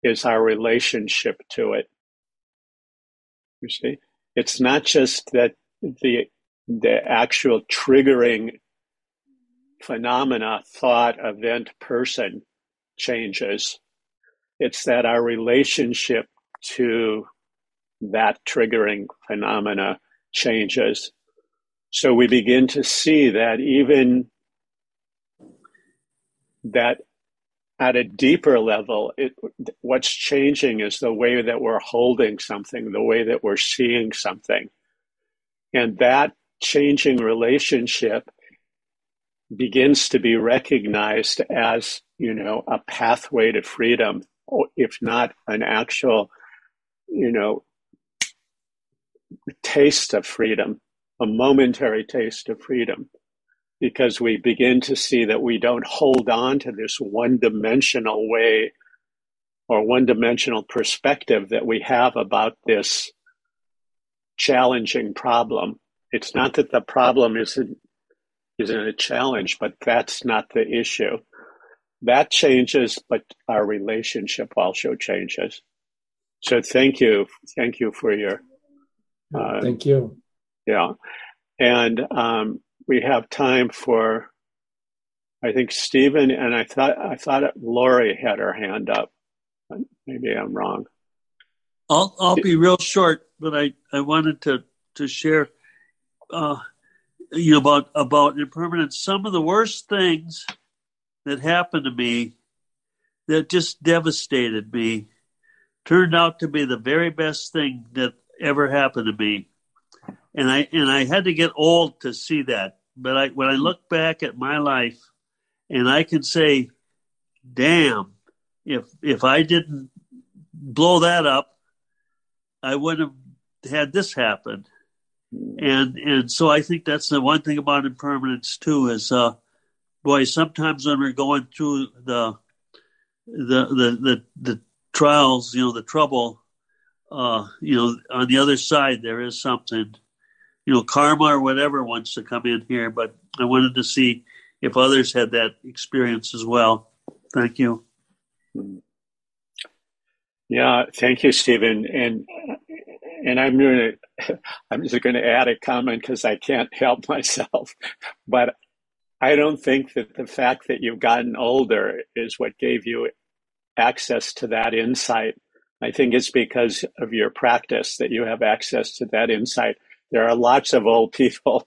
is our relationship to it. You see, it's not just that the the actual triggering phenomena, thought, event, person changes. It's that our relationship to that triggering phenomena changes. So we begin to see that even that at a deeper level, it, what's changing is the way that we're holding something, the way that we're seeing something. And that changing relationship begins to be recognized as, you know, a pathway to freedom, if not an actual, you know, taste of freedom, a momentary taste of freedom because we begin to see that we don't hold on to this one dimensional way or one dimensional perspective that we have about this challenging problem. It's not that the problem isn't, isn't a challenge, but that's not the issue. That changes, but our relationship also changes. So thank you. Thank you for your. Uh, thank you. Yeah. And, um, we have time for I think Stephen and I thought I thought Lori had her hand up. Maybe I'm wrong. I'll I'll be real short, but I, I wanted to to share uh, you know about about impermanence. Some of the worst things that happened to me that just devastated me turned out to be the very best thing that ever happened to me. And I and I had to get old to see that but I, when I look back at my life, and I can say, "Damn, if if I didn't blow that up, I wouldn't have had this happen." And and so I think that's the one thing about impermanence too is, uh, boy, sometimes when we're going through the the the the, the trials, you know, the trouble, uh, you know, on the other side there is something, you know, karma or whatever wants to come in here. But I wanted to see if others had that experience as well. Thank you. Yeah, thank you, Stephen. And and I'm going (laughs) to I'm just going to add a comment because I can't help (laughs) myself. But I don't think that the fact that you've gotten older is what gave you access to that insight. I think it's because of your practice that you have access to that insight. There are lots of old (laughs) people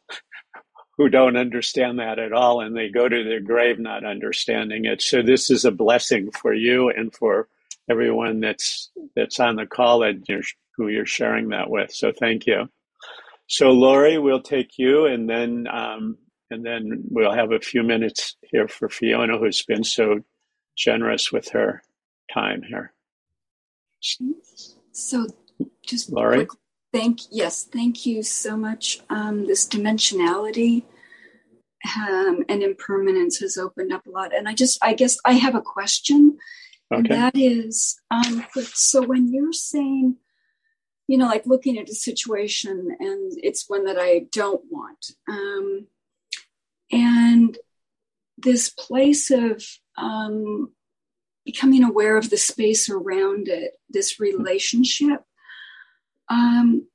who don't understand that at all, and they go to their grave not understanding it. So this is a blessing for you and for everyone that's that's on the call and you're, who you're sharing that with. So thank you. So Lori, we'll take you, and then um, and then we'll have a few minutes here for Fiona, who's been so generous with her time here. So, just Lori, quick, thank yes, thank you so much. Um, this dimensionality um, and impermanence has opened up a lot, and I just I guess I have a question, and that is, um, so when you're saying, you know, like looking at a situation and it's one that I don't want, um, and this place of um, becoming aware of the space around it, this relationship, um,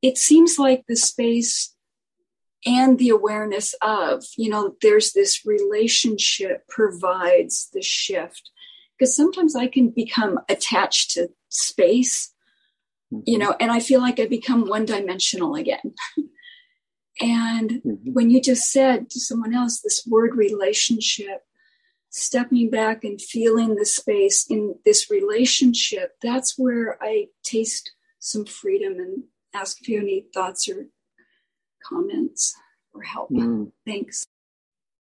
it seems like the space and the awareness of, you know, there's this relationship provides the shift. Because sometimes I can become attached to space, you know, and I feel like I become one dimensional again. (laughs) and when you just said to someone else this word relationship, stepping back and feeling the space in this relationship, that's where I taste some freedom and ask if you have any thoughts or comments or help. Mm. Thanks.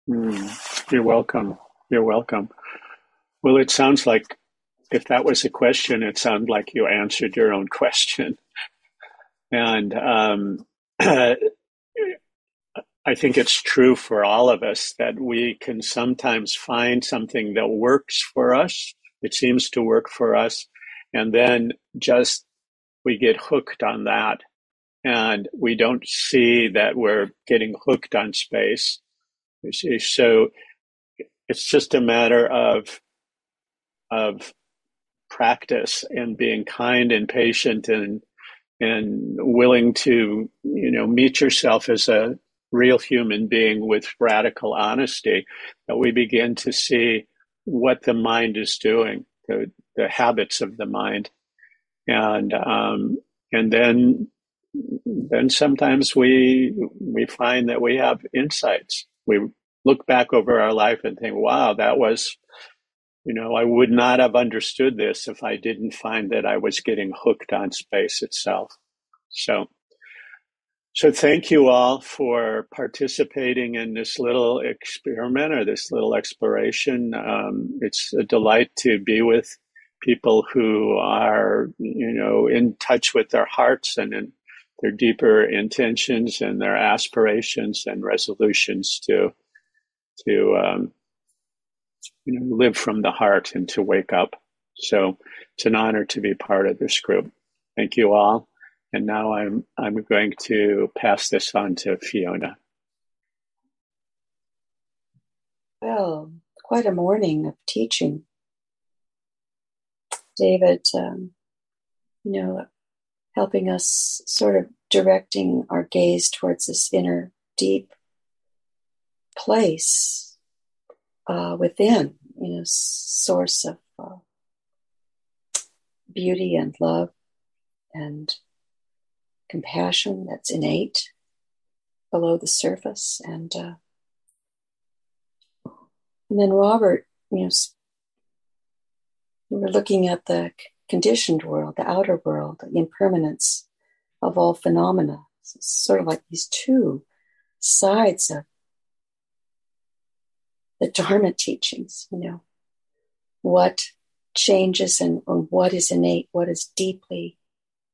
Mm. You're welcome. You're welcome. Well, it sounds like if that was a question, it sounded like you answered your own question. (laughs) And um, (clears throat) I think it's true for all of us that we can sometimes find something that works for us. It seems to work for us. And then just we get hooked on that. And we don't see that we're getting hooked on space. You see, so it's just a matter of of practice and being kind and patient and and willing to you know meet yourself as a real human being with radical honesty that we begin to see what the mind is doing the the habits of the mind. And um, and then then sometimes we we find that we have insights. We look back over our life and think wow that was you know, I would not have understood this if I didn't find that I was getting hooked on space itself. So, so thank you all for participating in this little experiment or this little exploration. Um, it's a delight to be with people who are, you know, in touch with their hearts and in their deeper intentions and their aspirations and resolutions to, to, um, you know, live from the heart and to wake up. So it's an honor to be part of this group. Thank you all. And now I'm I'm going to pass this on to Fiona. Well, quite a morning of teaching. David, um, you know, helping us sort of directing our gaze towards this inner deep place uh, within, you know, source of uh, beauty and love and compassion that's innate below the surface. And uh, and then Robert, you know, we were looking at the conditioned world, the outer world, the impermanence of all phenomena. So it's sort of like these two sides of the Dharma teachings, you know, what changes and, and what is innate, what is deeply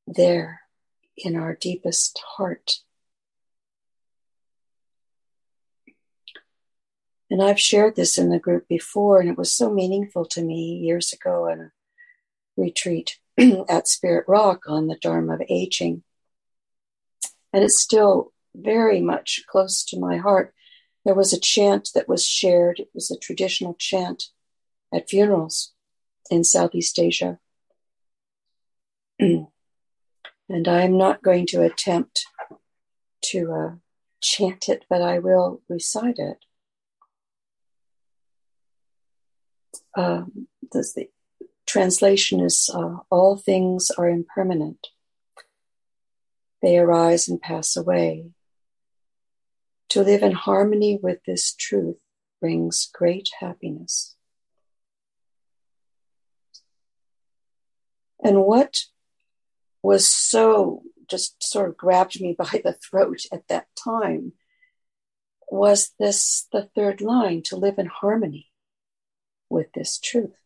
there in our deepest heart. And I've shared this in the group before, and it was so meaningful to me years ago. And retreat (clears throat) at Spirit Rock on the Dharma of Aging. And it's still very much close to my heart. There was a chant that was shared, it was a traditional chant at funerals in Southeast Asia. (clears throat) and I'm not going to attempt to uh, chant it, but I will recite it. Um, the translation is uh, All things are impermanent, they arise and pass away. To live in harmony with this truth brings great happiness. And what was so just sort of grabbed me (laughs) by the throat at that time was this the third line to live in harmony with this truth.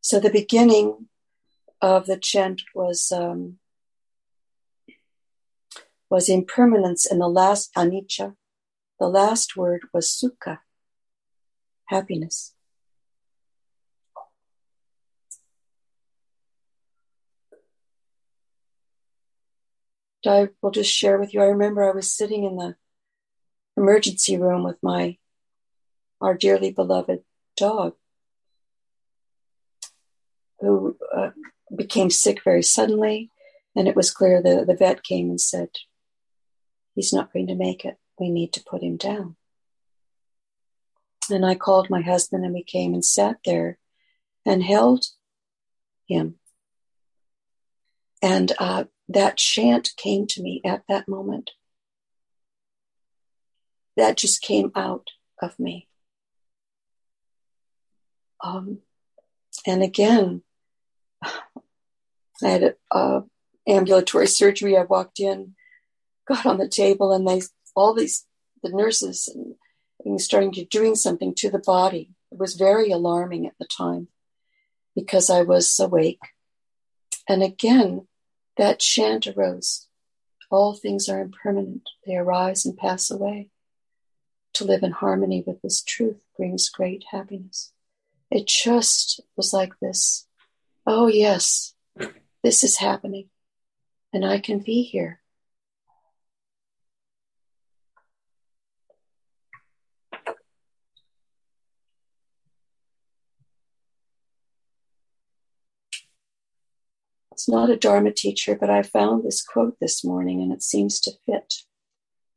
So the beginning of the chant was um, was impermanence, and the last anicca, the last word was sukha, happiness. I will just share with you. I remember I was sitting in the emergency room with my our dearly beloved dog, who uh, became sick very suddenly, and it was clear the the vet came and said, "He's not going to make it. We need to put him down." And I called my husband, and we came and sat there and held him. And uh, that chant came to me at that moment. That just came out of me. Um, and again, (sighs) I had a, uh, ambulatory surgery. I walked in, got on the table, and they all these the nurses and, and starting to doing something to the body. It was very alarming at the time because I was awake. And again, that chant arose. All things are impermanent, they arise and pass away. To live in harmony with this truth brings great happiness. It just was like this. Oh, yes, this is happening, and I can be here. It's not a Dharma teacher, but I found this quote this morning and it seems to fit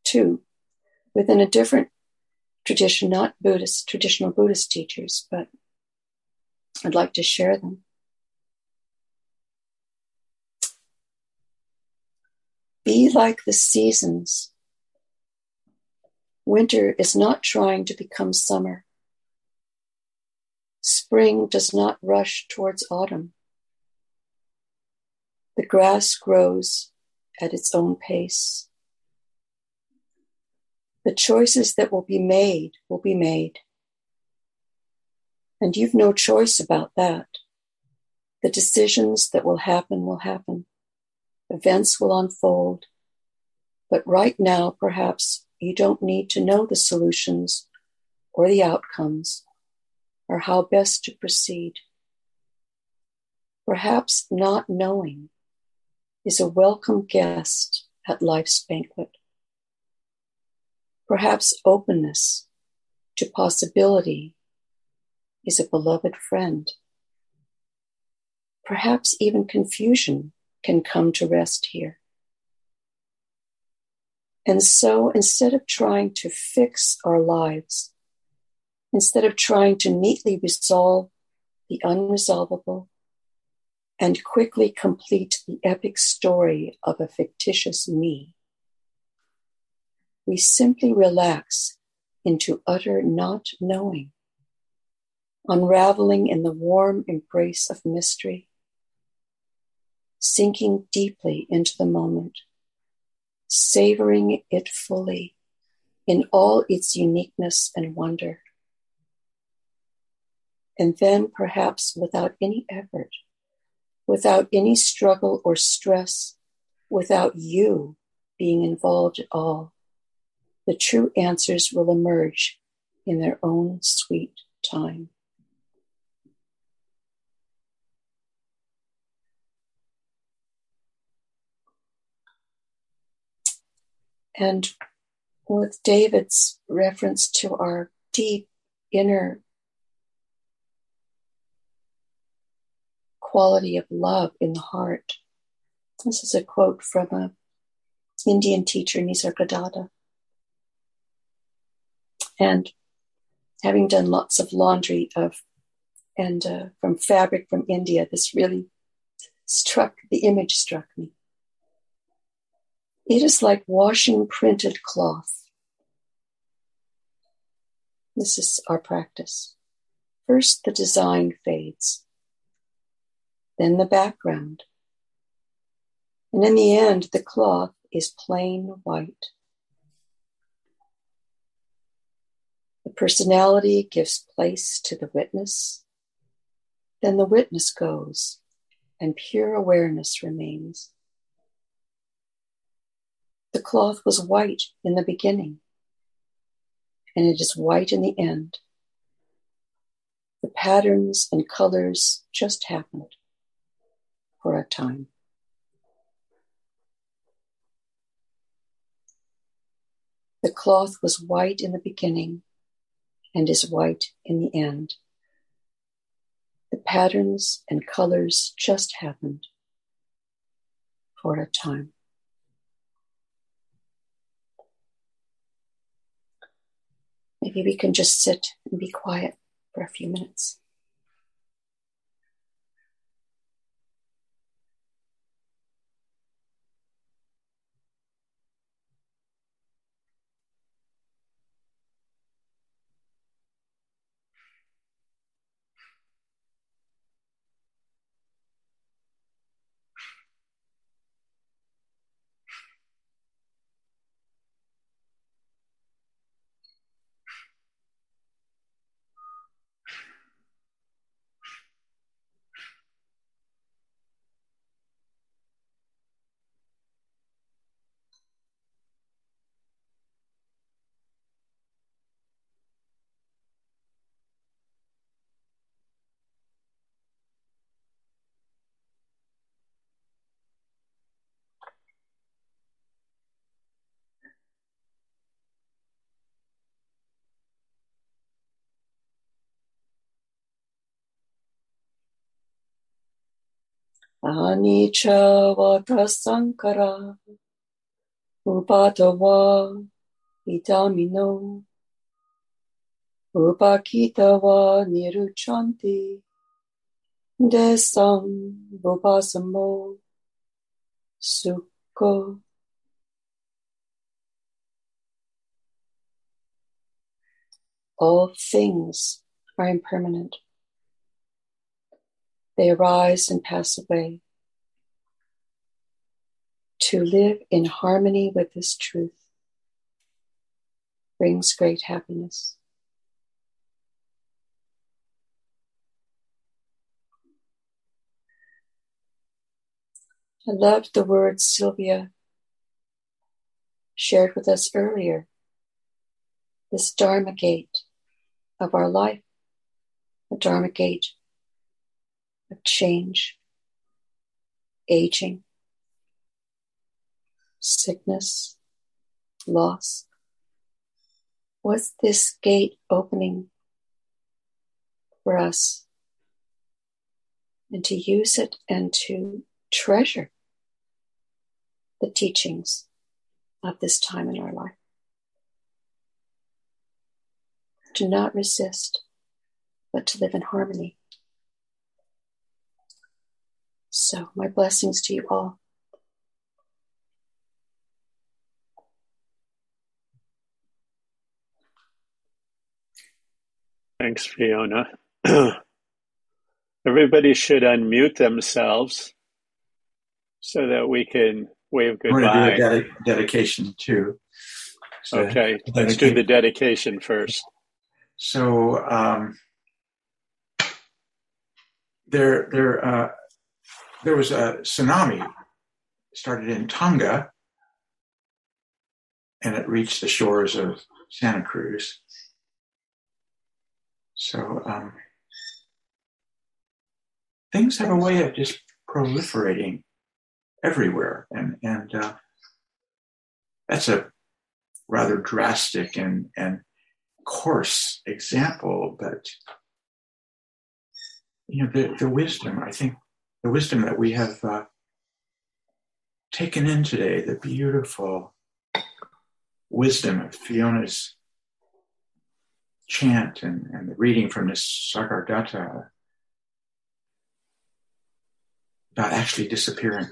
too within a different tradition, not Buddhist, traditional Buddhist teachers, but I'd like to share them. Be like the seasons. Winter is not trying to become summer. Spring does not rush towards autumn. The grass grows at its own pace. The choices that will be made will be made. And you've no choice about that. The decisions that will happen will happen. Events will unfold. But right now, perhaps you don't need to know the solutions or the outcomes or how best to proceed. Perhaps not knowing is a welcome guest at life's banquet. Perhaps openness to possibility is a beloved friend. Perhaps even confusion can come to rest here. And so instead of trying to fix our lives, instead of trying to neatly resolve the unresolvable, and quickly complete the epic story of a fictitious me. We simply relax into utter not knowing, unraveling in the warm embrace of mystery, sinking deeply into the moment, savoring it fully in all its uniqueness and wonder. And then, perhaps without any effort, without any struggle or stress, without you being involved at all. The true answers will emerge in their own sweet time. And with David's reference to our deep inner quality of love in the heart. This is a quote from a Indian teacher, Nisargadatta. And having done lots of laundry of and uh, from fabric from India, this really struck the image struck me. It is like washing printed cloth. This is our practice. First, the design fades, then the background, and in the end, the cloth is plain white. The personality gives place to the witness, then the witness goes, and pure awareness remains. The cloth was white in the beginning, and it is white in the end. The patterns and colors just happened for a time. The cloth was white in the beginning and is white in the end. The patterns and colors just happened for a time. Maybe we can just sit and be quiet for a few minutes. Anicca vata sankara upatava idamino upakitava niruchanti desam vupasamo sukho All things are impermanent. They arise and pass away. To live in harmony with this truth brings great happiness. I loved the words Sylvia shared with us earlier. This Dharma gate of our life, the Dharma gate of change, aging, sickness, loss. Was this gate opening for us? And to use it and to treasure the teachings of this time in our life. To not resist, but to live in harmony So, my blessings to you all. Thanks, Fiona. (clears throat) Everybody should unmute themselves so that we can wave goodbye. We're going to do a ded- dedication too. So okay, let's do the dedication first. So um, there, there, uh, there was a tsunami started in Tonga and it reached the shores of Santa Cruz. So um, things have a way of just proliferating everywhere, and and uh, that's a rather drastic and, and coarse example, but you know, the, the wisdom, I think the wisdom that we have uh, taken in today, the beautiful wisdom of Fiona's chant and, and the reading from this Nisargadatta about actually disappearing.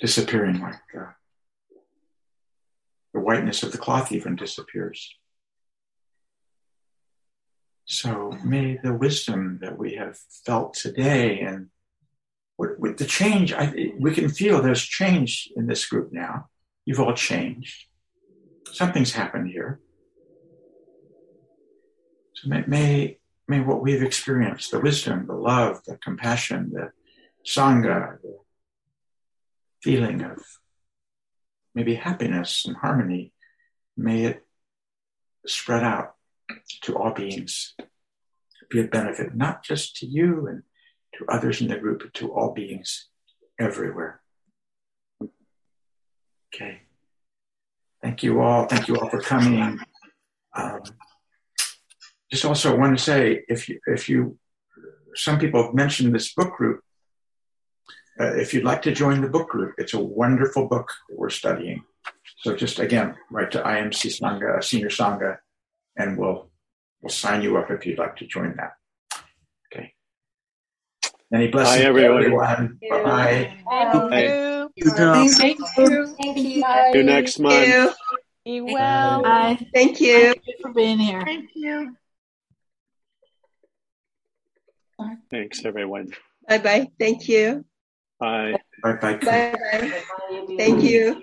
Disappearing like uh, the whiteness of the cloth even disappears. So mm-hmm. may the wisdom that we have felt today and with, with the change, I, we can feel there's change in this group now. You've all changed. Something's happened here. So may, may, may what we've experienced, the wisdom, the love, the compassion, the sangha, the feeling of maybe happiness and harmony, may it spread out to all beings, be a benefit, not just to you and to others in the group, but to all beings everywhere. Okay. Thank you all. Thank you all for coming. Um, just also want to say, if you, if you, some people have mentioned this book group. Uh, if you'd like to join the book group, it's a wonderful book that we're studying. So just again, write to IMC Sangha, Senior Sangha, and we'll we'll sign you up if you'd like to join that. Okay. Any blessings, Bye, everyone. everyone. Bye Thank Bye. you. Good job. Thank you. Thank you. See you next month. Be well. Bye. Thank Thank you for being here. Thank you. Thanks, everyone. Bye bye. Thank you. Bye. Bye bye. Bye bye. Thank you.